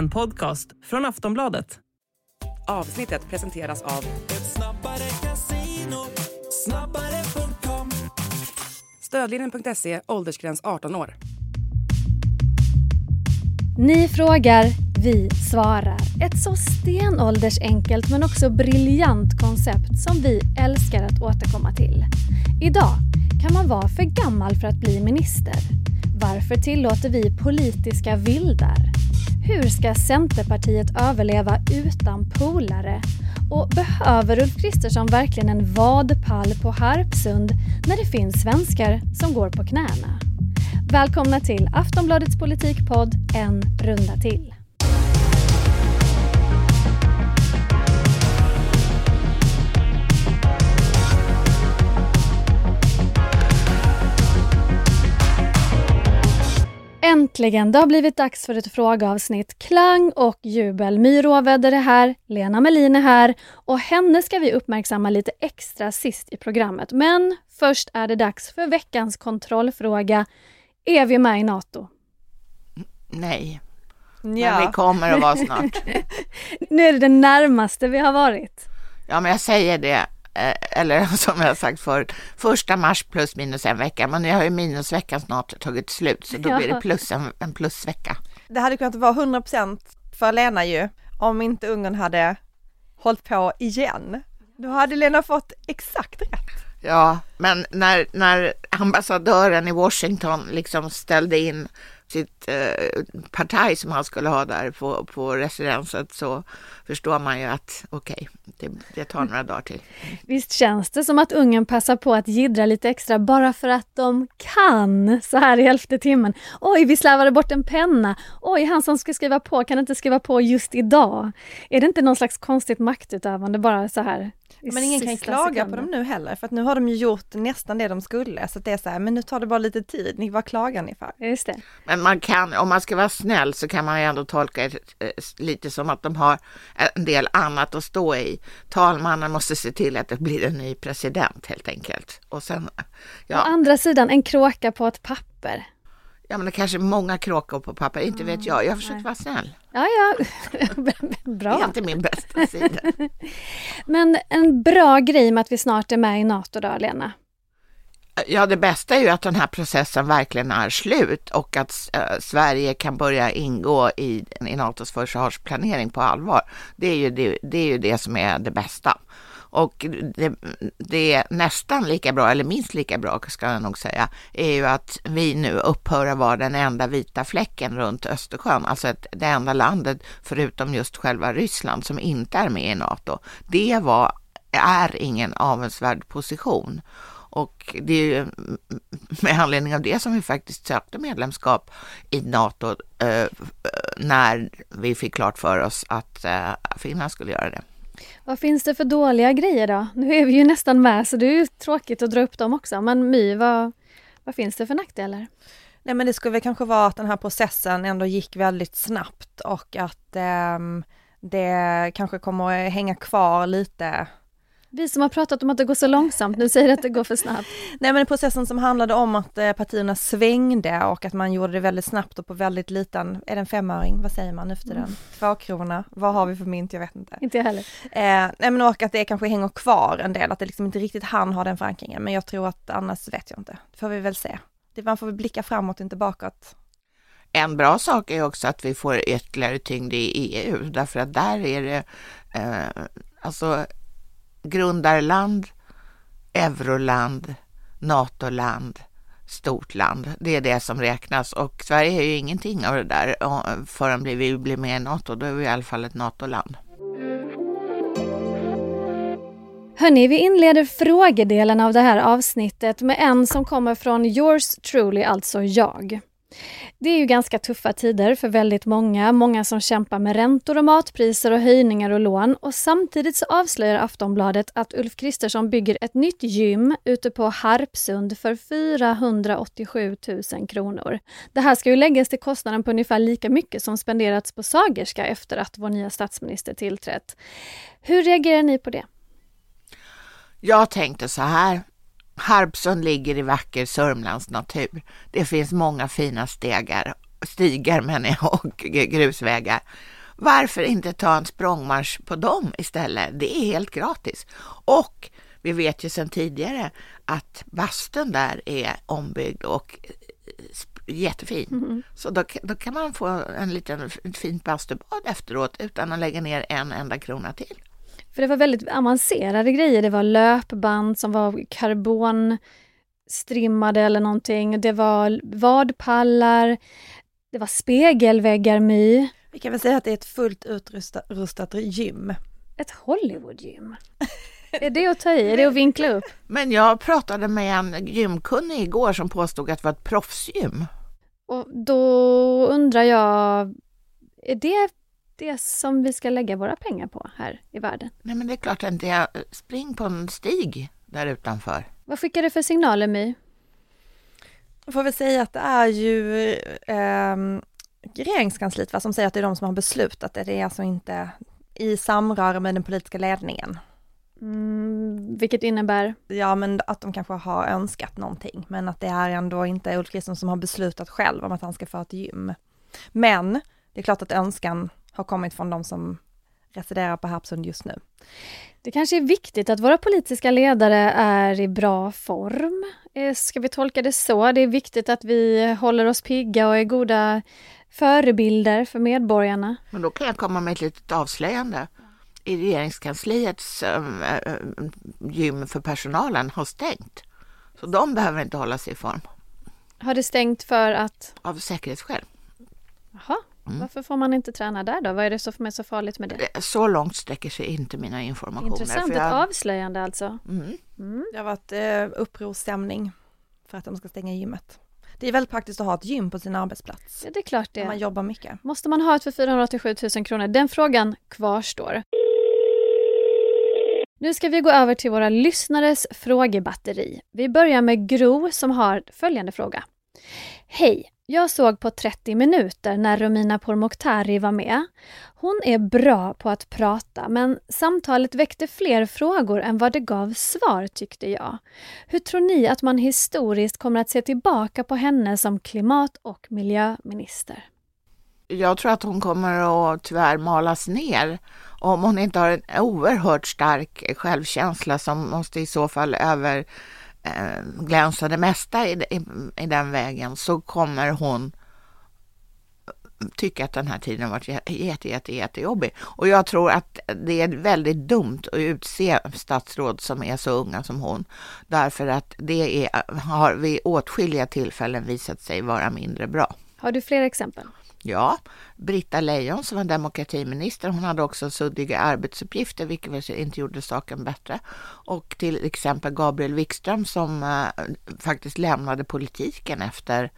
En podcast från Aftonbladet. Avsnittet presenteras av Stödlinjen.se, åldersgräns 18 år. Ni frågar, vi svarar. Ett så stenåldersenkelt men också briljant koncept som vi älskar att återkomma till. Idag kan man vara för gammal för att bli minister. Varför tillåter vi politiska vildar? Hur ska Centerpartiet överleva utan polare? Och behöver Ulf Kristersson verkligen en vadpall på Harpsund när det finns svenskar som går på knäna? Välkomna till Aftonbladets politikpodd En runda till. Äntligen! Det har blivit dags för ett frågeavsnitt. Klang och jubel. My Råväder är här, Lena Melin är här och henne ska vi uppmärksamma lite extra sist i programmet. Men först är det dags för veckans kontrollfråga. Är vi med i NATO? Nej. Ja. Men vi kommer att vara snart. nu är det det närmaste vi har varit. Ja, men jag säger det. Eh, eller som jag har sagt förut, första mars plus minus en vecka. Men nu har ju minusveckan snart tagit slut, så då blir det plus en, en plusvecka. Det hade kunnat vara 100% för Lena ju, om inte Ungern hade hållit på igen. Då hade Lena fått exakt rätt. Ja, men när, när ambassadören i Washington liksom ställde in sitt eh, parti som han skulle ha där på, på residenset så förstår man ju att okej, det, det tar några dagar till. Visst känns det som att ungen passar på att jiddra lite extra bara för att de kan så här i elfte timmen. Oj, vi slarvade bort en penna. Oj, han som ska skriva på kan inte skriva på just idag. Är det inte någon slags konstigt maktutövande bara så här? Men ingen kan klaga på sekunden? dem nu heller, för att nu har de ju gjort nästan det de skulle, så att det är så här, men nu tar det bara lite tid, ni, vad klagar ni för? Just det. Men man kan, om man ska vara snäll så kan man ju ändå tolka det eh, lite som att de har en del annat att stå i. Talmannen måste se till att det blir en ny president helt enkelt. Och sen, Å ja, andra sidan, en kråka på ett papper. Ja men det kanske är många kråkor på papper, inte vet jag. Jag försöker nej. vara snäll. Ja, ja. Det är bra. inte min bästa sida. Men en bra grej med att vi snart är med i NATO då, Lena? Ja, det bästa är ju att den här processen verkligen är slut och att eh, Sverige kan börja ingå i, i NATOs försvarsplanering på allvar. Det är, ju det, det är ju det som är det bästa. Och det, det är nästan lika bra, eller minst lika bra ska jag nog säga, är ju att vi nu upphör att vara den enda vita fläcken runt Östersjön, alltså ett, det enda landet förutom just själva Ryssland som inte är med i NATO. Det var, är ingen avundsvärd position. Och det är ju mm, med anledning av det som vi faktiskt sökte medlemskap i NATO eh, när vi fick klart för oss att eh, Finland skulle göra det. Vad finns det för dåliga grejer då? Nu är vi ju nästan med så det är ju tråkigt att dra upp dem också. Men My, vad, vad finns det för nackdelar? Nej men det skulle väl kanske vara att den här processen ändå gick väldigt snabbt och att eh, det kanske kommer att hänga kvar lite vi som har pratat om att det går så långsamt, nu säger att det går för snabbt. Nej men processen som handlade om att eh, partierna svängde och att man gjorde det väldigt snabbt och på väldigt liten, är det en femöring, vad säger man nu för tiden? Två krona, vad har vi för mynt, jag vet inte. Inte jag heller. Eh, nej men och att det kanske hänger kvar en del, att det liksom inte riktigt han har den förankringen, men jag tror att annars vet jag inte. Det får vi väl se. Det, man får väl blicka framåt, inte bakåt. En bra sak är också att vi får ytterligare tyngd i EU, därför att där är det eh, alltså grundarland, euroland, NATO-land, stort land. Det är det som räknas och Sverige är ju ingenting av det där förrän vi blir med i NATO. Då är vi i alla fall ett NATO-land. Hörni, vi inleder frågedelen av det här avsnittet med en som kommer från yours truly, alltså jag. Det är ju ganska tuffa tider för väldigt många, många som kämpar med räntor och matpriser och höjningar och lån och samtidigt så avslöjar Aftonbladet att Ulf Kristersson bygger ett nytt gym ute på Harpsund för 487 000 kronor. Det här ska ju läggas till kostnaden på ungefär lika mycket som spenderats på Sagerska efter att vår nya statsminister tillträtt. Hur reagerar ni på det? Jag tänkte så här. Harpsund ligger i vacker Sörmlands natur. Det finns många fina stegar stigar menar jag, och grusvägar. Varför inte ta en språngmarsch på dem istället? Det är helt gratis. Och vi vet ju sedan tidigare att bastun där är ombyggd och eh, jättefin. Mm. Så då, då, kan man få en liten ett fint bastubad efteråt utan att lägga ner en enda krona till. För det var väldigt avancerade grejer. Det var löpband som var karbonstrimmade eller någonting. Det var vadpallar. Det var spegelväggar My. Vi kan väl säga att det är ett fullt utrustat gym. Ett Hollywoodgym. Är det att ta i? Är det att vinkla upp? Men jag pratade med en gymkunnig igår som påstod att det var ett proffsgym. Och då undrar jag, är det det som vi ska lägga våra pengar på här i världen? Nej, men det är klart att det är spring på en stig där utanför. Vad skickar det för signaler, My? Jag får väl säga att det är ju eh, regeringskansliet va, som säger att det är de som har beslutat det. Det är alltså inte i samröre med den politiska ledningen. Mm, vilket innebär? Ja men att de kanske har önskat någonting men att det är ändå inte Ulf Kristersson som har beslutat själv om att han ska få ett gym. Men det är klart att önskan har kommit från de som residerar på Harpsund just nu. Det kanske är viktigt att våra politiska ledare är i bra form. Eh, ska vi tolka det så? Det är viktigt att vi håller oss pigga och är goda förebilder för medborgarna. Men då kan jag komma med ett litet avslöjande. I regeringskansliets um, gym för personalen har stängt. Så de behöver inte hålla sig i form. Har det stängt för att? Av säkerhetsskäl. Jaha, mm. varför får man inte träna där då? Vad är det som är så farligt med det? Så långt sträcker sig inte mina informationer. Intressant, jag... ett avslöjande alltså. Mm. Mm. Det har varit eh, upprorsstämning för att de ska stänga gymmet. Det är väldigt praktiskt att ha ett gym på sin arbetsplats. Ja, det är klart det. Man jobbar mycket. Måste man ha ett för 487 000 kronor? Den frågan kvarstår. Nu ska vi gå över till våra lyssnares frågebatteri. Vi börjar med Gro som har följande fråga. Hej! Jag såg på 30 minuter när Romina Pourmokhtari var med. Hon är bra på att prata men samtalet väckte fler frågor än vad det gav svar tyckte jag. Hur tror ni att man historiskt kommer att se tillbaka på henne som klimat och miljöminister? Jag tror att hon kommer att tyvärr malas ner om hon inte har en oerhört stark självkänsla som måste i så fall över Eh, glänsa det mesta i, i, i, den vägen så kommer hon tycka att den här tiden har varit jätte, jätte, jättejobbig. Och jag tror att det är väldigt dumt att utse statsråd som är så unga som hon. Därför att det är, har vid åtskilliga tillfällen visat sig vara mindre bra. Har du fler exempel? Ja, Britta Lejon som var demokratiminister, hon hade också suddiga arbetsuppgifter, vilket inte gjorde saken bättre. Och till exempel Gabriel Wikström som eh, faktiskt lämnade politiken efter,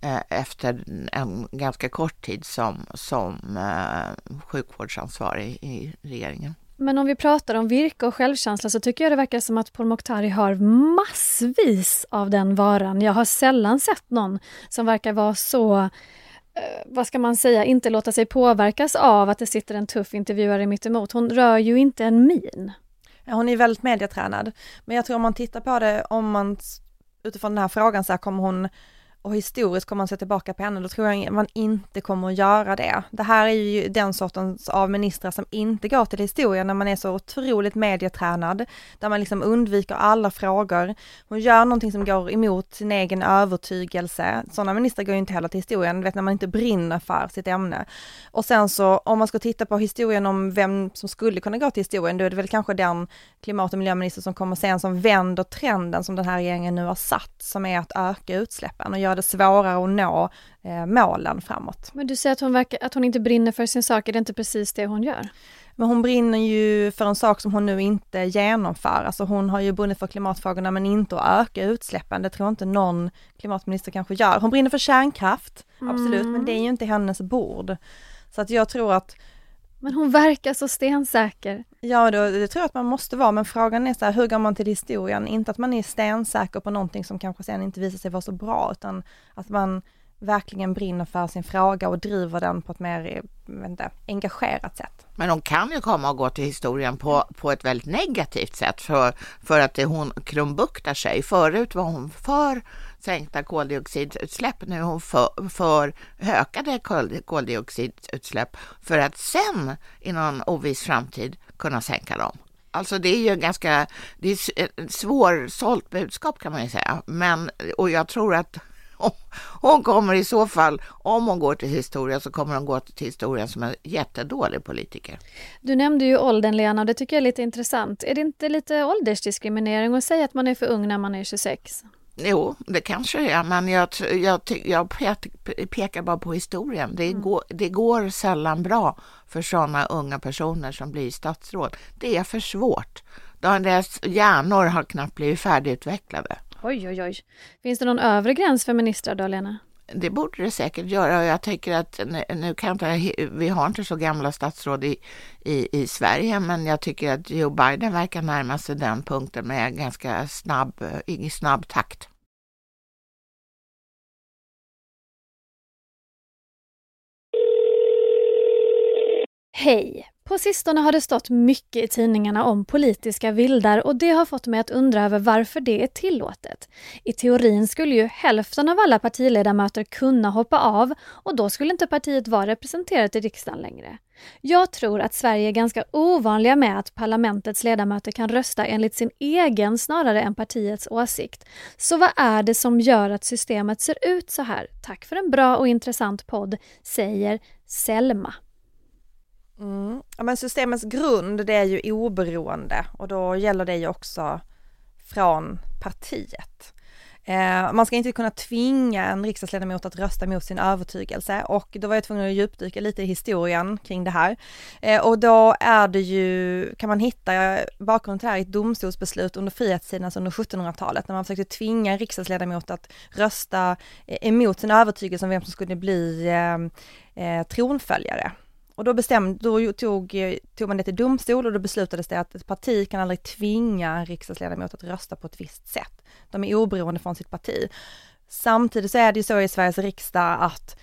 eh, efter en ganska kort tid som, som eh, sjukvårdsansvarig i regeringen. Men om vi pratar om virke och självkänsla så tycker jag det verkar som att Pourmokhtari har massvis av den varan. Jag har sällan sett någon som verkar vara så Eh, vad ska man säga, inte låta sig påverkas av att det sitter en tuff intervjuare mitt emot. Hon rör ju inte en min. Hon är väldigt mediatränad. Men jag tror om man tittar på det, om man utifrån den här frågan så här, kommer hon och historiskt kommer man se tillbaka på henne, då tror jag man inte kommer att göra det. Det här är ju den sortens av ministrar som inte går till historien när man är så otroligt medietränad, där man liksom undviker alla frågor. Hon gör någonting som går emot sin egen övertygelse. Sådana ministrar går ju inte heller till historien, vet när man inte brinner för sitt ämne. Och sen så om man ska titta på historien om vem som skulle kunna gå till historien, då är det väl kanske den klimat och miljöminister som kommer sen som vänder trenden som den här regeringen nu har satt, som är att öka utsläppen och göra det svårare att nå eh, målen framåt. Men du säger att hon, verkar, att hon inte brinner för sin sak, är det inte precis det hon gör? Men hon brinner ju för en sak som hon nu inte genomför. Alltså hon har ju brunnit för klimatfrågorna men inte att öka utsläppen. Det tror jag inte någon klimatminister kanske gör. Hon brinner för kärnkraft, mm. absolut, men det är ju inte hennes bord. Så att jag tror att men hon verkar så stensäker. Ja, då, det tror jag att man måste vara, men frågan är så här, hur går man till historien? Inte att man är stensäker på någonting som kanske sen inte visar sig vara så bra, utan att man verkligen brinner för sin fråga och driver den på ett mer inte, engagerat sätt. Men hon kan ju komma och gå till historien på, på ett väldigt negativt sätt för, för att det hon krumbuktar sig. Förut var hon för sänkta koldioxidutsläpp. Nu är hon för, för ökade koldioxidutsläpp för att sen i någon oviss framtid kunna sänka dem. Alltså det är ju ganska, det är ett eh, svårsålt budskap kan man ju säga. Men, och jag tror att hon kommer i så fall, om hon går till historien, så kommer hon gå till historien som en jättedålig politiker. Du nämnde ju åldern Lena och det tycker jag är lite intressant. Är det inte lite åldersdiskriminering att säga att man är för ung när man är 26? Jo, det kanske det är, men jag, jag, jag pekar bara på historien. Det, mm. går, det går sällan bra för sådana unga personer som blir statsråd. Det är för svårt. Deras hjärnor har knappt blivit färdigutvecklade. Oj, oj, oj. Finns det någon övre gräns för ministrar då, Lena? Det borde det säkert göra. Jag tycker att nu kan inte, vi har inte så gamla statsråd i, i, i Sverige, men jag tycker att Joe Biden verkar närma sig den punkten med ganska snabb, eh, i snabb takt. Hej! På sistone har det stått mycket i tidningarna om politiska vildar och det har fått mig att undra över varför det är tillåtet. I teorin skulle ju hälften av alla partiledamöter kunna hoppa av och då skulle inte partiet vara representerat i riksdagen längre. Jag tror att Sverige är ganska ovanliga med att parlamentets ledamöter kan rösta enligt sin egen snarare än partiets åsikt. Så vad är det som gör att systemet ser ut så här? Tack för en bra och intressant podd, säger Selma. Mm. Ja, men systemets grund det är ju oberoende och då gäller det ju också från partiet. Eh, man ska inte kunna tvinga en riksdagsledamot att rösta mot sin övertygelse och då var jag tvungen att djupdyka lite i historien kring det här. Eh, och då är det ju, kan man hitta eh, bakgrunden till det här i ett domstolsbeslut under frihetstiden, alltså under 1700-talet, när man försökte tvinga en riksdagsledamot att rösta eh, emot sin övertygelse om vem som skulle bli eh, eh tronföljare. Och då bestämde, då tog, tog man det till domstol och då beslutades det att ett parti kan aldrig tvinga en riksdagsledamot att rösta på ett visst sätt. De är oberoende från sitt parti. Samtidigt så är det ju så i Sveriges riksdag att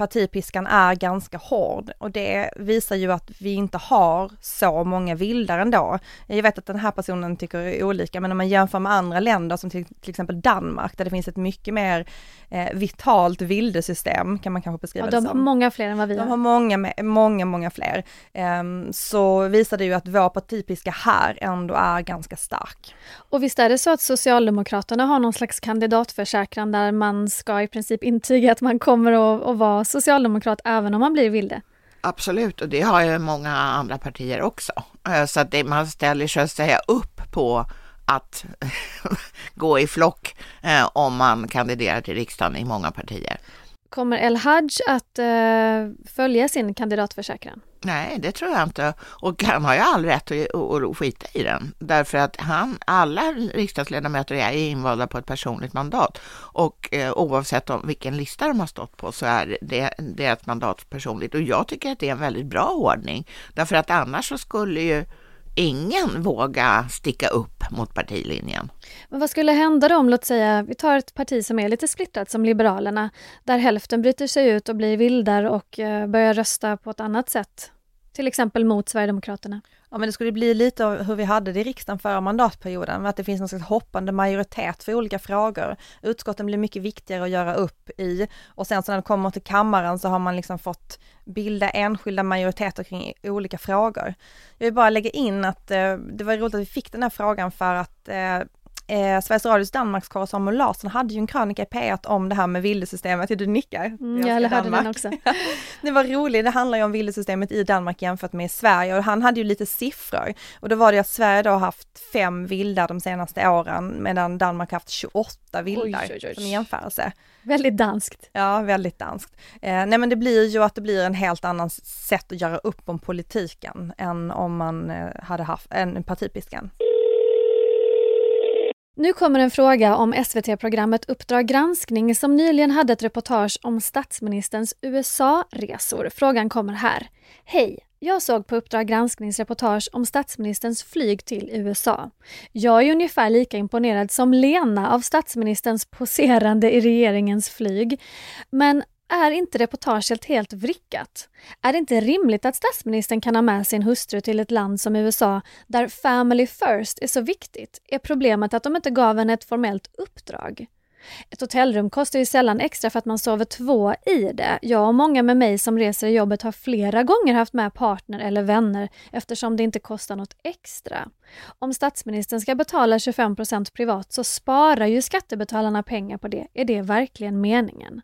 partipiskan är ganska hård och det visar ju att vi inte har så många vildar ändå. Jag vet att den här personen tycker olika, men om man jämför med andra länder som till, till exempel Danmark, där det finns ett mycket mer eh, vitalt vildesystem, kan man kanske beskriva ja, de det som. De har många fler än vad vi de har. De har många, många, många fler. Eh, så visar det ju att vår partipiska här ändå är ganska stark. Och visst är det så att Socialdemokraterna har någon slags kandidatförsäkran där man ska i princip intyga att man kommer att, att vara socialdemokrat även om man blir vilde? Absolut, och det har ju många andra partier också. Eh, så att det, man ställer sig att säga upp på att gå i flock eh, om man kandiderar till riksdagen i många partier. Kommer El Haj att eh, följa sin kandidatförsäkran? Nej, det tror jag inte. Och han har ju all rätt att, att skita i den. Därför att han, alla riksdagsledamöter är invalda på ett personligt mandat. Och eh, oavsett om vilken lista de har stått på så är det deras mandat personligt. Och jag tycker att det är en väldigt bra ordning. Därför att annars så skulle ju ingen våga sticka upp mot partilinjen. Men vad skulle hända då om, låt säga, vi tar ett parti som är lite splittrat som Liberalerna, där hälften bryter sig ut och blir vildar och eh, börjar rösta på ett annat sätt? Till exempel mot Sverigedemokraterna. Ja men det skulle bli lite av hur vi hade det i riksdagen förra mandatperioden, att det finns någon slags hoppande majoritet för olika frågor. Utskotten blir mycket viktigare att göra upp i och sen så när det kommer till kammaren så har man liksom fått bilda enskilda majoriteter kring olika frågor. Jag vill bara lägga in att eh, det var roligt att vi fick den här frågan för att eh, eh, Sveriges Radios Danmarkskorre Samuel Larsson hade ju en krönika i P1 om det här med vildesystemet, du nickar? Mm, jag hörde den också. det var roligt, det handlar ju om vildesystemet i Danmark jämfört med Sverige och han hade ju lite siffror och då var det att Sverige då har haft fem vildar de senaste åren medan Danmark haft 28 vildar oj, oj, oj. som jämförelse. Väldigt danskt. Ja, väldigt danskt. Eh, nej men det blir ju att det blir en helt annan sätt att göra upp om politiken än om man eh, hade haft en partipiskan. Nu kommer en fråga om SVT-programmet Uppdrag granskning som nyligen hade ett reportage om statsministerns USA-resor. Frågan kommer här. Hej! Jag såg på Uppdrag gransknings reportage om statsministerns flyg till USA. Jag är ungefär lika imponerad som Lena av statsministerns poserande i regeringens flyg. Men är inte reportaget helt vrickat? Är det inte rimligt att statsministern kan ha med sin hustru till ett land som USA där family first är så viktigt? Är problemet att de inte gav henne ett formellt uppdrag? Ett hotellrum kostar ju sällan extra för att man sover två i det. Jag och många med mig som reser i jobbet har flera gånger haft med partner eller vänner eftersom det inte kostar något extra. Om statsministern ska betala 25% privat så sparar ju skattebetalarna pengar på det. Är det verkligen meningen?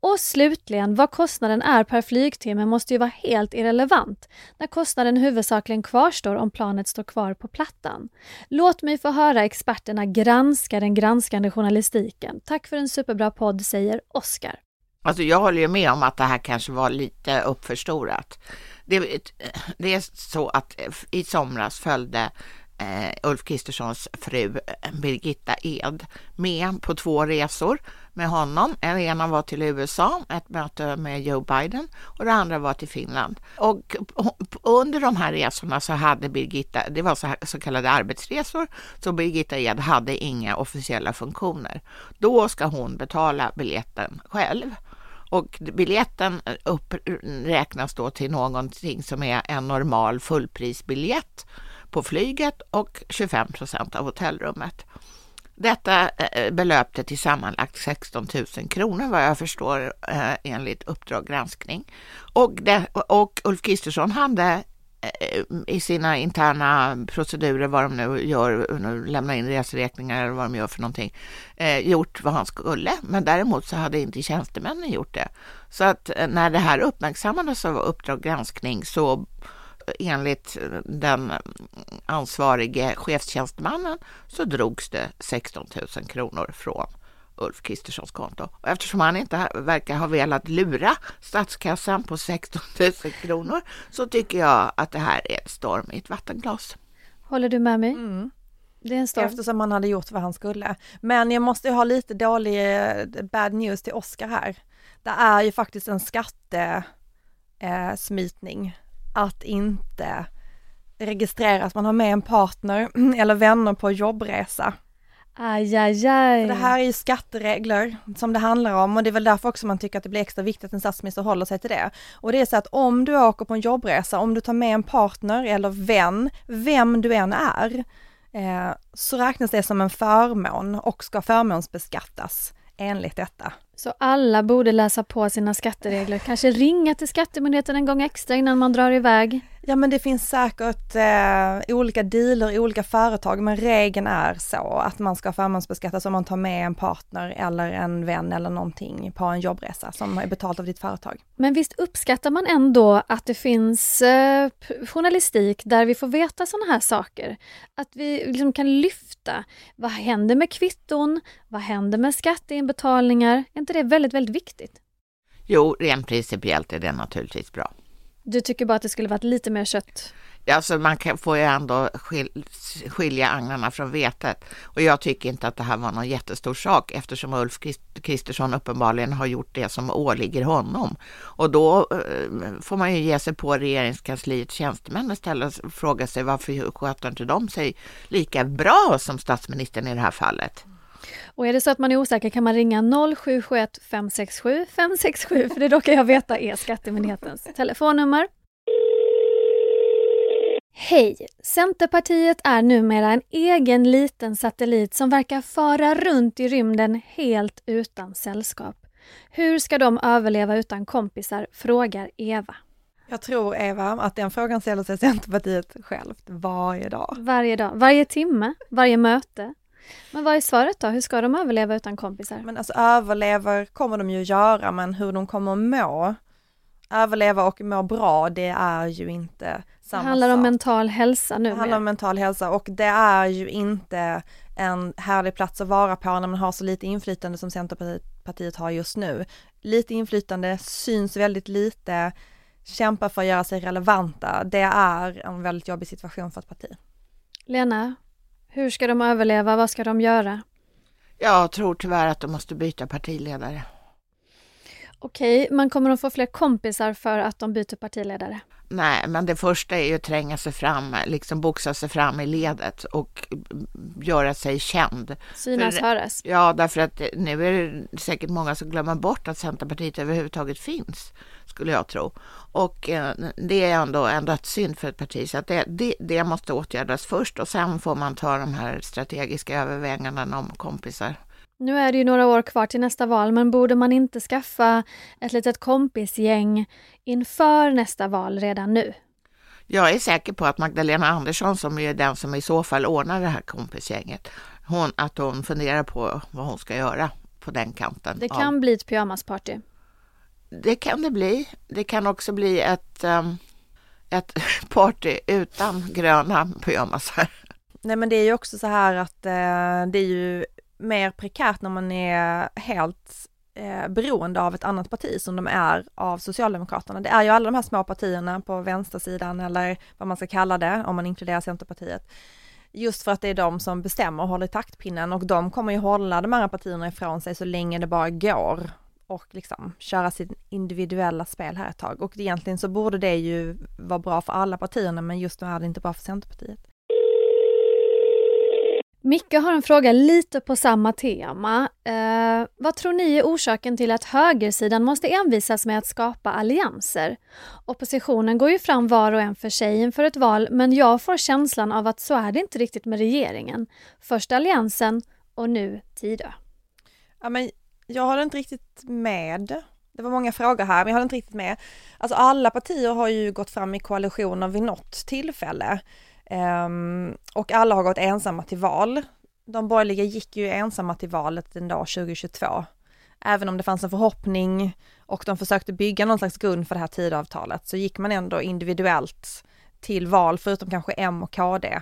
Och slutligen, vad kostnaden är per flygtimme måste ju vara helt irrelevant när kostnaden huvudsakligen kvarstår om planet står kvar på plattan. Låt mig få höra experterna granska den granskande journalistiken. Tack för en superbra podd, säger Oskar. Alltså jag håller ju med om att det här kanske var lite uppförstorat. Det, det är så att eh, i somras följde eh, Ulf Kristerssons fru eh, Birgitta Ed med på två resor med honom. Den ena var till USA, ett möte med Joe Biden och det andra var till Finland. Och under de här resorna så hade Birgitta, det var så, här, så kallade arbetsresor, så Birgitta Ed hade inga officiella funktioner. Då ska hon betala biljetten själv. Och biljetten eh, uppräknas då till någonting som är en normal fullprisbiljett på flyget och 25 procent av hotellrummet. Detta eh, belöpte till sammanlagt 16 000 kronor vad jag förstår eh, enligt Uppdrag granskning. Och, det, och Ulf Kristersson hade eh, i sina interna procedurer, vad de nu gör, lämna in reseräkningar eller vad de gör för någonting, gjort vad han skulle. Men däremot så hade inte tjänstemännen gjort det. Så att när det här uppmärksammades av Uppdrag granskning så enligt den ansvarige chefstjänstemannen så drogs det 16 000 kronor från Ulf Kristerssons konto. Och eftersom han inte verkar ha velat lura statskassan på 16 000 kronor så tycker jag att det här är ett storm i ett vattenglas. Håller du med mig? Mm. Det är en storm. Eftersom han hade gjort vad han skulle. Men jag måste ha lite dålig eh, bad news till Oskar här. Det är ju faktiskt en skattesmitning eh, att inte registrera att man har med en partner eller vänner på jobbresa. Aj, aj, aj. Det här är ju skatteregler som det handlar om och det är väl därför också man tycker att det blir extra viktigt att en statsminister håller sig till det. Och det är så att om du åker på en jobbresa, om du tar med en partner eller vän, vem du än är, eh, så räknas det som en förmån och ska förmånsbeskattas enligt detta. Så alla borde läsa på sina skatteregler, kanske ringa till Skattemyndigheten en gång extra innan man drar iväg. Ja men det finns säkert eh, olika dealer i olika företag men regeln är så att man ska förmånsbeskattas om man tar med en partner eller en vän eller någonting på en jobbresa som är betalt av ditt företag. Men visst uppskattar man ändå att det finns eh, journalistik där vi får veta sådana här saker? Att vi liksom kan lyfta, vad händer med kvitton? Vad händer med skatteinbetalningar? Är inte det väldigt, väldigt viktigt? Jo, rent principiellt är det naturligtvis bra. Du tycker bara att det skulle varit lite mer kött? Alltså man kan, får ju ändå skil, skilja agnarna från vetet. Och jag tycker inte att det här var någon jättestor sak eftersom Ulf Kristersson uppenbarligen har gjort det som åligger honom. Och då eh, får man ju ge sig på regeringskansliets tjänstemän istället och fråga sig varför sköter inte de sig lika bra som statsministern i det här fallet? Och är det så att man är osäker kan man ringa 0771 567 567 för det råkar jag veta är Skattemyndighetens telefonnummer. Hej! Centerpartiet är numera en egen liten satellit som verkar fara runt i rymden helt utan sällskap. Hur ska de överleva utan kompisar? frågar Eva. Jag tror Eva att den frågan ställer sig Centerpartiet självt varje dag. Varje dag, varje timme, varje möte. Men vad är svaret då? Hur ska de överleva utan kompisar? Men alltså överlever kommer de ju göra, men hur de kommer må, överleva och må bra, det är ju inte samma Det handlar sak. om mental hälsa nu. Det handlar om mental hälsa och det är ju inte en härlig plats att vara på när man har så lite inflytande som Centerpartiet har just nu. Lite inflytande, syns väldigt lite, kämpar för att göra sig relevanta. Det är en väldigt jobbig situation för ett parti. Lena, hur ska de överleva? Vad ska de göra? Jag tror tyvärr att de måste byta partiledare. Okej, men kommer de få fler kompisar för att de byter partiledare? Nej, men det första är ju att tränga sig fram, liksom boxa sig fram i ledet och göra sig känd. Synas, för, höras? Ja, därför att nu är det säkert många som glömmer bort att Centerpartiet överhuvudtaget finns, skulle jag tro. Och eh, det är ändå en dödssynd för ett parti, så att det, det, det måste åtgärdas först och sen får man ta de här strategiska övervägandena om kompisar. Nu är det ju några år kvar till nästa val, men borde man inte skaffa ett litet kompisgäng inför nästa val redan nu? Jag är säker på att Magdalena Andersson, som är den som i så fall ordnar det här kompisgänget, hon, att hon funderar på vad hon ska göra på den kanten. Det kan av... bli ett pyjamasparty. Det kan det bli. Det kan också bli ett, um, ett party utan gröna pyjamasar. Nej men det är ju också så här att eh, det är ju mer prekärt när man är helt eh, beroende av ett annat parti som de är av Socialdemokraterna. Det är ju alla de här små partierna på vänstersidan eller vad man ska kalla det om man inkluderar Centerpartiet. Just för att det är de som bestämmer och håller i taktpinnen och de kommer ju hålla de andra partierna ifrån sig så länge det bara går och liksom köra sitt individuella spel här ett tag. Och egentligen så borde det ju vara bra för alla partierna men just nu är det inte bra för Centerpartiet. Micke har en fråga lite på samma tema. Eh, vad tror ni är orsaken till att högersidan måste envisas med att skapa allianser? Oppositionen går ju fram var och en för sig inför ett val, men jag får känslan av att så är det inte riktigt med regeringen. Först Alliansen och nu Tidö. Ja, men jag håller inte riktigt med. Det var många frågor här, men jag håller inte riktigt med. Alltså alla partier har ju gått fram i koalitioner vid något tillfälle. Um, och alla har gått ensamma till val. De borgerliga gick ju ensamma till valet den dag 2022. Även om det fanns en förhoppning och de försökte bygga någon slags grund för det här tidavtalet så gick man ändå individuellt till val, förutom kanske M och KD.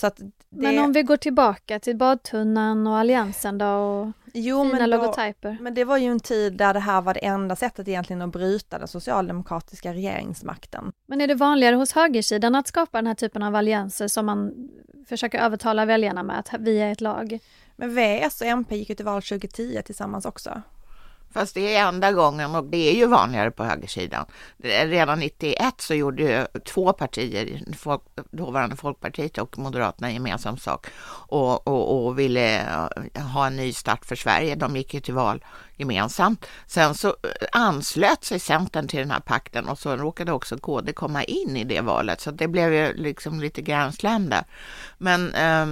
Det... Men om vi går tillbaka till badtunnan och alliansen då och jo, fina men då, logotyper. Men det var ju en tid där det här var det enda sättet egentligen att bryta den socialdemokratiska regeringsmakten. Men är det vanligare hos högersidan att skapa den här typen av allianser som man försöker övertala väljarna med att vi är ett lag? Men V, S och MP gick ju till val 2010 tillsammans också. Fast det är enda gången och det är ju vanligare på högersidan. Redan 91 så gjorde ju två partier, dåvarande Folkpartiet och Moderaterna gemensam sak och, och, och, ville eh, ha en ny start för Sverige. De gick ju till val gemensamt. Sen så eh, anslöt sig Centern till den här pakten och så råkade också KD komma in i det valet, så det blev ju liksom lite gränsland där. Men eh,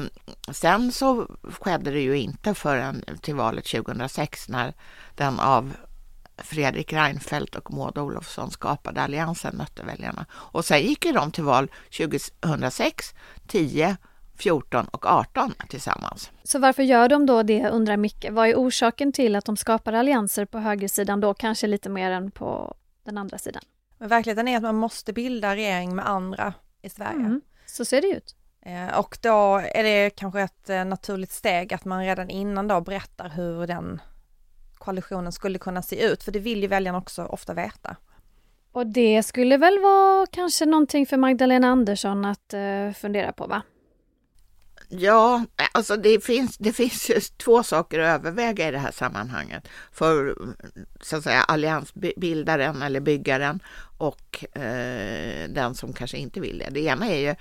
sen så skedde det ju inte förrän till valet 2006 när den av Fredrik Reinfeldt och Maud Olofsson skapade alliansen mötte väljarna. Och sen gick ju de till val 2006, 10, 14 och 18 tillsammans. Så varför gör de då det, undrar Micke. Vad är orsaken till att de skapar allianser på högersidan då, kanske lite mer än på den andra sidan? Men verkligheten är att man måste bilda regering med andra i Sverige. Mm, så ser det ut. Eh, och då är det kanske ett eh, naturligt steg att man redan innan då berättar hur den koalitionen skulle kunna se ut, för det vill ju väljarna också ofta veta. Och det skulle väl vara kanske någonting för Magdalena Andersson att uh, fundera på, va? Ja, alltså det finns, det finns två saker att överväga i det här sammanhanget för så att säga alliansbildaren eller byggaren och eh, den som kanske inte vill det. Det ena är ju,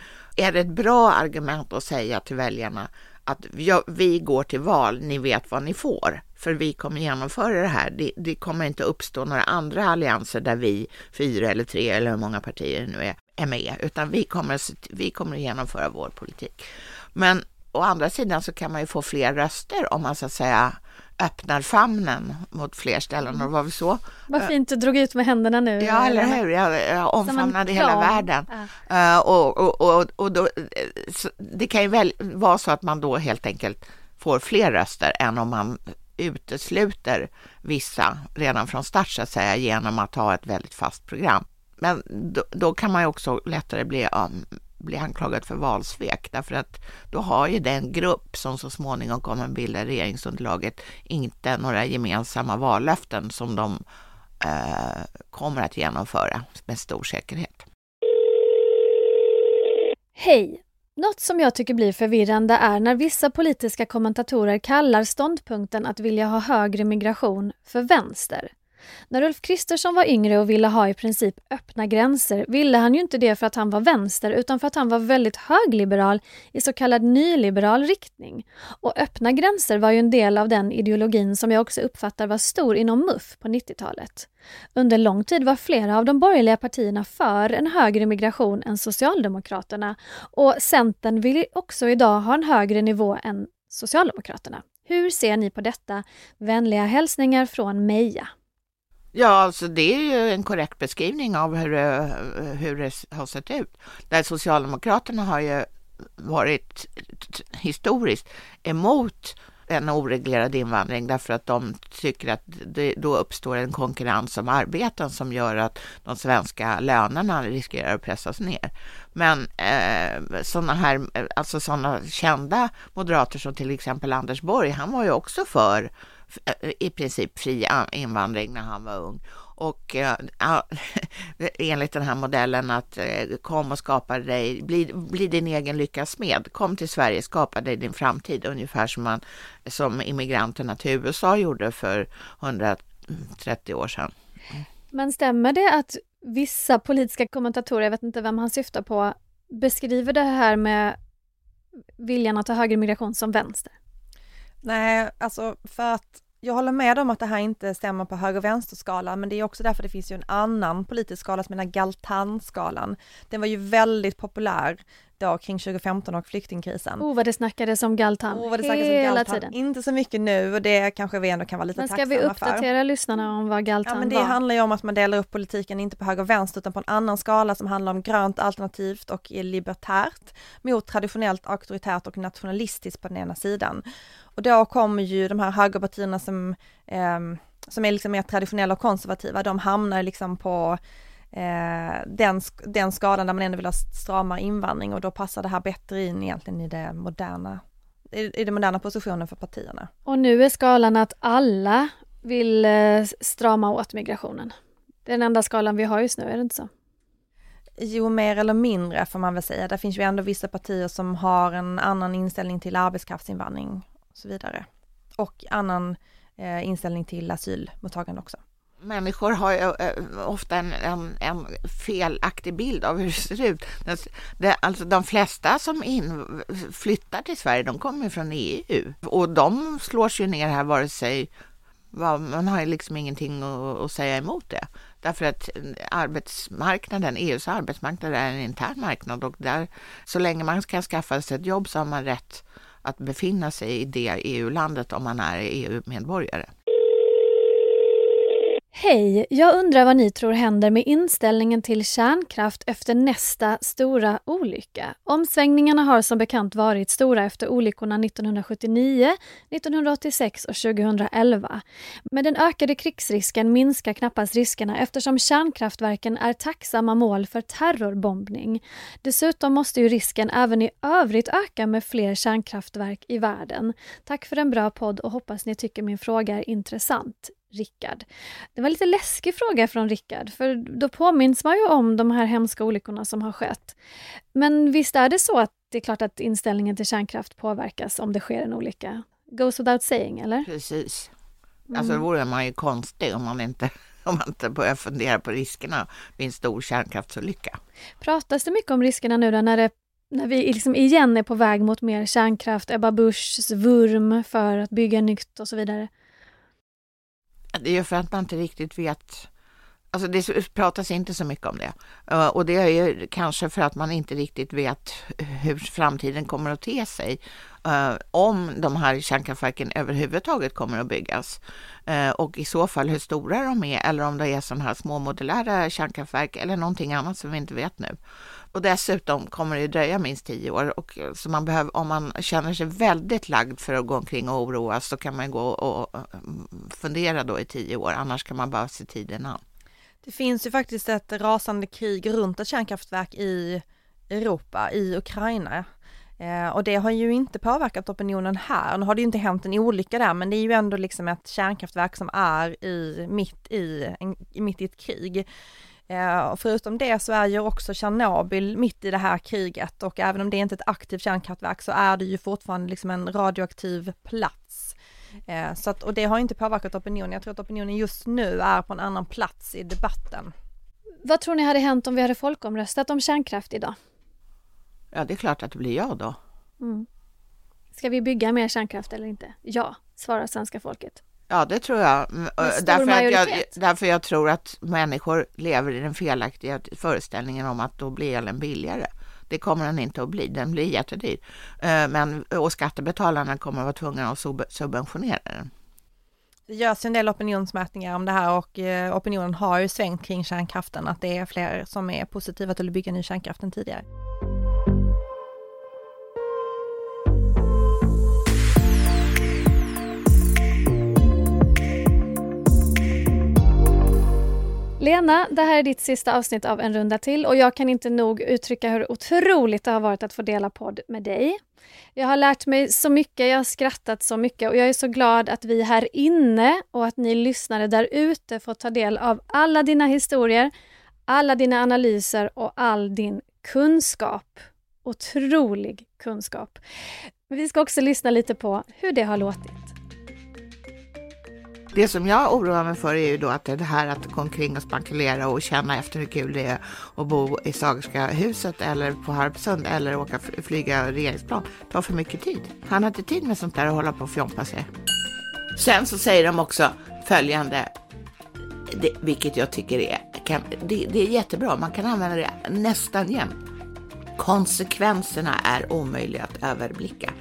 är det ett bra argument att säga till väljarna att vi, vi går till val, ni vet vad ni får, för vi kommer genomföra det här. Det, det, kommer inte uppstå några andra allianser där vi, fyra eller tre eller hur många partier nu är, är med, utan vi kommer, vi kommer att genomföra vår politik. Men å andra sidan så kan man ju få fler röster om man så att säga öppnar famnen mot fler ställen och var vi så. Vad fint du drog ut med händerna nu. Ja, eller hur. Jag, jag omfamnade hela världen. Ja. Uh, och, och, och, och då, det kan ju väl vara så att man då helt enkelt får fler röster än om man utesluter vissa redan från start så att säga genom att ha ett väldigt fast program. Men då, då kan man ju också lättare bli um, bli anklagad för valsvek därför att då har ju den grupp som så småningom kommer bilda regeringsunderlaget inte några gemensamma vallöften som de eh, kommer att genomföra med stor säkerhet. Hej! Något som jag tycker blir förvirrande är när vissa politiska kommentatorer kallar ståndpunkten att vilja ha högre migration för vänster. När Ulf Kristersson var yngre och ville ha i princip öppna gränser ville han ju inte det för att han var vänster utan för att han var väldigt högliberal i så kallad nyliberal riktning. Och öppna gränser var ju en del av den ideologin som jag också uppfattar var stor inom MUF på 90-talet. Under lång tid var flera av de borgerliga partierna för en högre migration än Socialdemokraterna och Centern vill också idag ha en högre nivå än Socialdemokraterna. Hur ser ni på detta? Vänliga hälsningar från Meja. Ja, alltså det är ju en korrekt beskrivning av hur, det- hur det har sett ut. Där Socialdemokraterna har ju varit historiskt emot en oreglerad invandring därför att de tycker att det, då uppstår en konkurrens om arbeten som gör att de svenska lönerna riskerar att pressas ner. Men eh, sådana här, eh, alltså sådana kända moderater som till exempel Anders Borg, han var ju också för Eh, i princip fri invandring när han var ung. Och eh, ja, enligt den här modellen att eh, kom och skapa dig, bli, bli din egen lyckas smed. Kom till Sverige, skapa dig din framtid. Ungefär som, man, som immigranterna till USA gjorde för 130 år sedan. Men stämmer det att vissa politiska kommentatorer, jag vet inte vem han syftar på, beskriver det här med viljan att ha högre migration som vänster? Nej, alltså för att jag håller med om att det här inte stämmer på höger och vänsterskala, men det är också därför det finns ju en annan politisk skala som är den här Galtan-skalan. Den var ju väldigt populär då kring 2015 och flyktingkrisen. Oh, vad det snackades om Galtan Och vad det snackas om hela Galtan. tiden. Inte så mycket nu och det kanske vi ändå kan vara lite Men ska tacksamma vi för. uppdatera lyssnarna om vad Ja Galtan men det var? handlar ju om att man delar upp politiken inte på höger och vänster utan på en annan skala som handlar om grönt alternativt och libertärt mot traditionellt auktoritärt och nationalistiskt på den ena sidan. Och då kommer ju de här högerpartierna som, ehm, som är liksom mer traditionella och konservativa, de hamnar liksom på eh, den, sk- den skalan där man ändå vill ha stramare invandring och då passar det här bättre in egentligen i det moderna i i den moderna positionen för partierna. Och nu är skalan att alla vill eh, strama åt migrationen. Det är den enda skalan vi har just nu, är det inte så? Jo, mer eller mindre får man väl säga. Det finns ju ändå vissa partier som har en annan inställning till arbetskraftsinvandring och så vidare. Och annan eh, inställning till asylmottagande också. Människor har ju eh, eh, ofta en, en, en felaktig bild av hur det ser ut. Det, alltså de flesta som in, flyttar till Sverige, de kommer från EU och de slås ju ner här vare sig man har ju liksom ingenting att, att säga emot det. Därför att eh, arbetsmarknaden, EUs arbetsmarknad är en intern marknad och där, så länge man kan skaffa sig ett jobb så har man rätt att befinna sig i det EU-landet om man är EU-medborgare. Hej! Jag undrar vad ni tror händer med inställningen till kärnkraft efter nästa stora olycka. Omsvängningarna har som bekant varit stora efter olyckorna 1979, 1986 och 2011. Med den ökade krigsrisken minskar knappast riskerna eftersom kärnkraftverken är tacksamma mål för terrorbombning. Dessutom måste ju risken även i övrigt öka med fler kärnkraftverk i världen. Tack för en bra podd och hoppas ni tycker min fråga är intressant. Rickard. Det var en lite läskig fråga från Rickard, för då påminns man ju om de här hemska olyckorna som har skett. Men visst är det så att det är klart att inställningen till kärnkraft påverkas om det sker en olycka? Goes without saying, eller? Precis. Alltså då vore man ju konstig om man inte, om man inte börjar fundera på riskerna vid en stor kärnkraftsolycka. Pratas det mycket om riskerna nu då när, det, när vi liksom igen är på väg mot mer kärnkraft, Ebba Buschs vurm för att bygga nytt och så vidare? Det är ju för att man inte riktigt vet Alltså det pratas inte så mycket om det. Eh, och det är ju kanske för att man inte riktigt vet hur framtiden kommer att te sig. Eh, om de här kärnkraftverken överhuvudtaget kommer att byggas. Eh, och i så fall hur stora de är eller om det är sådana här små modulära kärnkraftverk eller någonting annat som vi inte vet nu. Och dessutom kommer det ju dröja minst tio år och så man behöver, om man känner sig väldigt lagd för att gå omkring och oroas så kan man gå och och mm, fundera då i tio år, annars kan man bara se tiden an. Det finns ju faktiskt ett rasande krig runt ett kärnkraftverk i Europa, i Ukraina. Eh, och det har ju inte påverkat opinionen här. Nu har det ju inte hänt en olycka där, men det är ju ändå liksom ett kärnkraftverk som är i, mitt, i, en, mitt i ett krig. Eh, och förutom det så är ju också Tjernobyl mitt i det här kriget och även om det inte är ett aktivt kärnkraftverk så är det ju fortfarande liksom en radioaktiv plats. Eh, så att, och det har inte påverkat opinionen. Jag tror att opinionen just nu är på en annan plats i debatten. Vad tror ni hade hänt om vi hade folkomröstat om kärnkraft idag? Ja, det är klart att det blir jag då. Mm. Ska vi bygga mer kärnkraft eller inte? Ja, svarar svenska folket. Ja, det tror jag. Mm, stor Därför, att jag, därför jag tror att människor lever i den felaktiga föreställningen om att då blir elen billigare. Det kommer den inte att bli. Den blir jättedyr. Eh, men, och skattebetalarna kommer att vara tvungna att subventionera den. Det görs en del opinionsmätningar om det här och eh, opinionen har ju svängt kring kärnkraften, att det är fler som är positiva till att bygga ny kärnkraft än tidigare. Lena, det här är ditt sista avsnitt av En runda till och jag kan inte nog uttrycka hur otroligt det har varit att få dela podd med dig. Jag har lärt mig så mycket, jag har skrattat så mycket och jag är så glad att vi här inne och att ni lyssnare där ute får ta del av alla dina historier, alla dina analyser och all din kunskap. Otrolig kunskap. Vi ska också lyssna lite på hur det har låtit. Det som jag oroar mig för är ju då att det här att gå omkring och spankulera och känna efter hur kul det är att bo i Sagerska huset eller på Harpsund eller åka flyga regeringsplan tar för mycket tid. Han har inte tid med sånt där och hålla på och fjompa sig. Sen så säger de också följande, det, vilket jag tycker är, kan, det, det är jättebra, man kan använda det nästan jämt. Konsekvenserna är omöjliga att överblicka.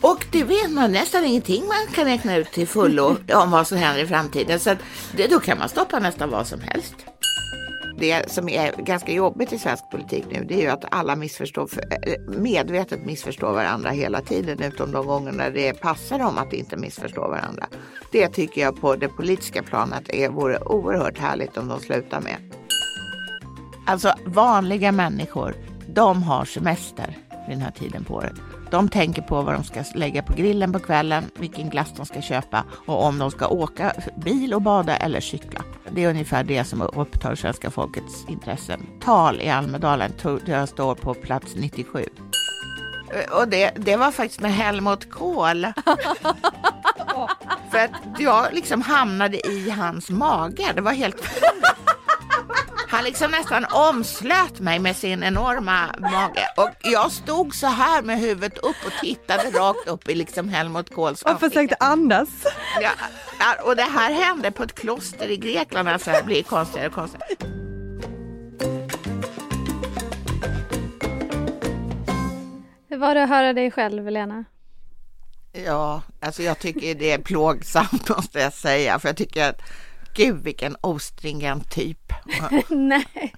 Och det vet man nästan ingenting man kan räkna ut till fullo om vad som händer i framtiden. Så det, då kan man stoppa nästan vad som helst. Det som är ganska jobbigt i svensk politik nu det är ju att alla missförstår, eh, medvetet missförstår varandra hela tiden utom de gånger det passar dem att inte missförstå varandra. Det tycker jag på det politiska planet är, vore oerhört härligt om de slutar med. Alltså vanliga människor, de har semester vid den här tiden på året. De tänker på vad de ska lägga på grillen på kvällen, vilken glass de ska köpa och om de ska åka bil och bada eller cykla. Det är ungefär det som upptar svenska folkets intressen. Tal i Almedalen jag står på plats 97. Och det, det var faktiskt med Helmut Kohl. För att jag liksom hamnade i hans mage. Det var helt han liksom nästan omslöt mig med sin enorma mage och jag stod så här med huvudet upp och tittade rakt upp i liksom Helmut Kohls. Och försökte andas. Ja, och det här hände på ett kloster i Grekland, alltså det blir konstigare och konstigare. Hur var det att höra dig själv, Lena? Ja, alltså jag tycker det är plågsamt måste jag säga, för jag tycker att Gud vilken ostringent typ. Nej,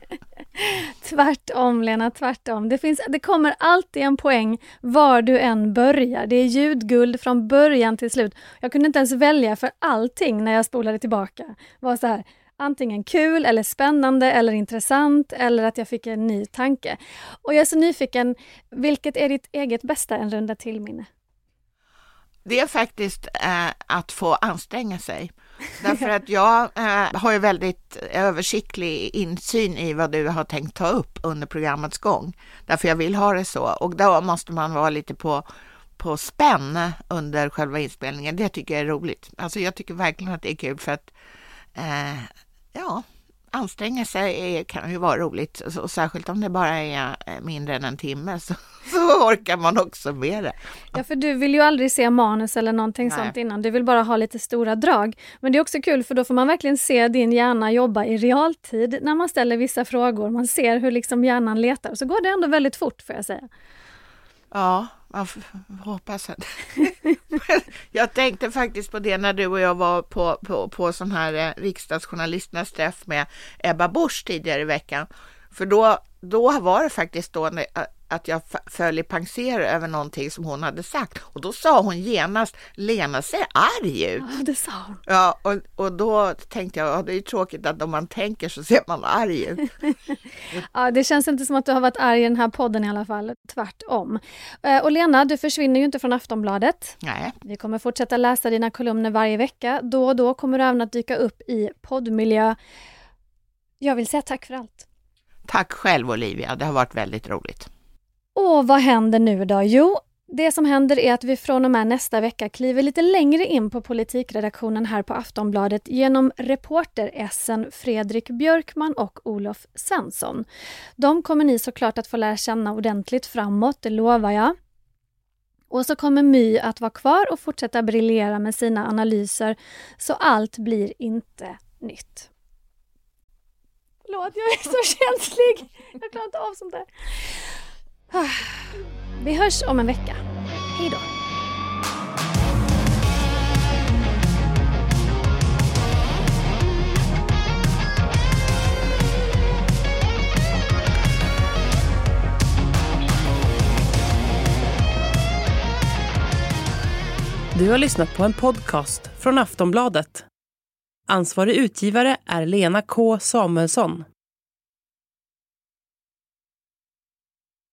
tvärtom Lena, tvärtom. Det, finns, det kommer alltid en poäng var du än börjar. Det är ljudguld från början till slut. Jag kunde inte ens välja för allting när jag spolade tillbaka. Det var så här, antingen kul eller spännande eller intressant eller att jag fick en ny tanke. Och jag är så nyfiken, vilket är ditt eget bästa en runda till minne? Det är faktiskt eh, att få anstränga sig. Därför att jag eh, har ju väldigt översiktlig insyn i vad du har tänkt ta upp under programmets gång. Därför jag vill ha det så och då måste man vara lite på på spänn under själva inspelningen. Det tycker jag är roligt. Alltså jag tycker verkligen att det är kul för att eh, ja, anstränga sig kan ju vara roligt och särskilt om det bara är eh, mindre än en timme så, så orkar man också med det. Ja, för du vill ju aldrig se manus eller någonting Nej. sånt innan. Du vill bara ha lite stora drag. Men det är också kul för då får man verkligen se din hjärna jobba i realtid när man ställer vissa frågor. Man ser hur liksom hjärnan letar. Så går det ändå väldigt fort får jag säga. Ja, man hoppas att... jag tänkte faktiskt på det när du och jag var på, på, på sån här eh, riksdagsjournalisternas träff med Ebba Busch tidigare i veckan. För då, då var det faktiskt då eh, att jag föll i penser över någonting som hon hade sagt och då sa hon genast Lena ser arg ut. Ja, det sa hon. Ja, och, och då tänkte jag, ja, det är tråkigt att om man tänker så ser man arg ut. ja, det känns inte som att du har varit arg i den här podden i alla fall, tvärtom. Eh, och Lena, du försvinner ju inte från Aftonbladet. Nej. Vi kommer fortsätta läsa dina kolumner varje vecka. Då och då kommer du även att dyka upp i poddmiljö. Jag vill säga tack för allt. Tack själv Olivia, det har varit väldigt roligt. Och vad händer nu då? Jo, det som händer är att vi från och med nästa vecka kliver lite längre in på politikredaktionen här på Aftonbladet genom reporter-essen Fredrik Björkman och Olof Svensson. De kommer ni såklart att få lära känna ordentligt framåt, det lovar jag. Och så kommer My att vara kvar och fortsätta briljera med sina analyser, så allt blir inte nytt. Förlåt, jag är så känslig. Jag klarar inte av sånt där. Vi hörs om en vecka. Hej då. Du har lyssnat på en podcast från Aftonbladet. Ansvarig utgivare är Lena K Samuelsson.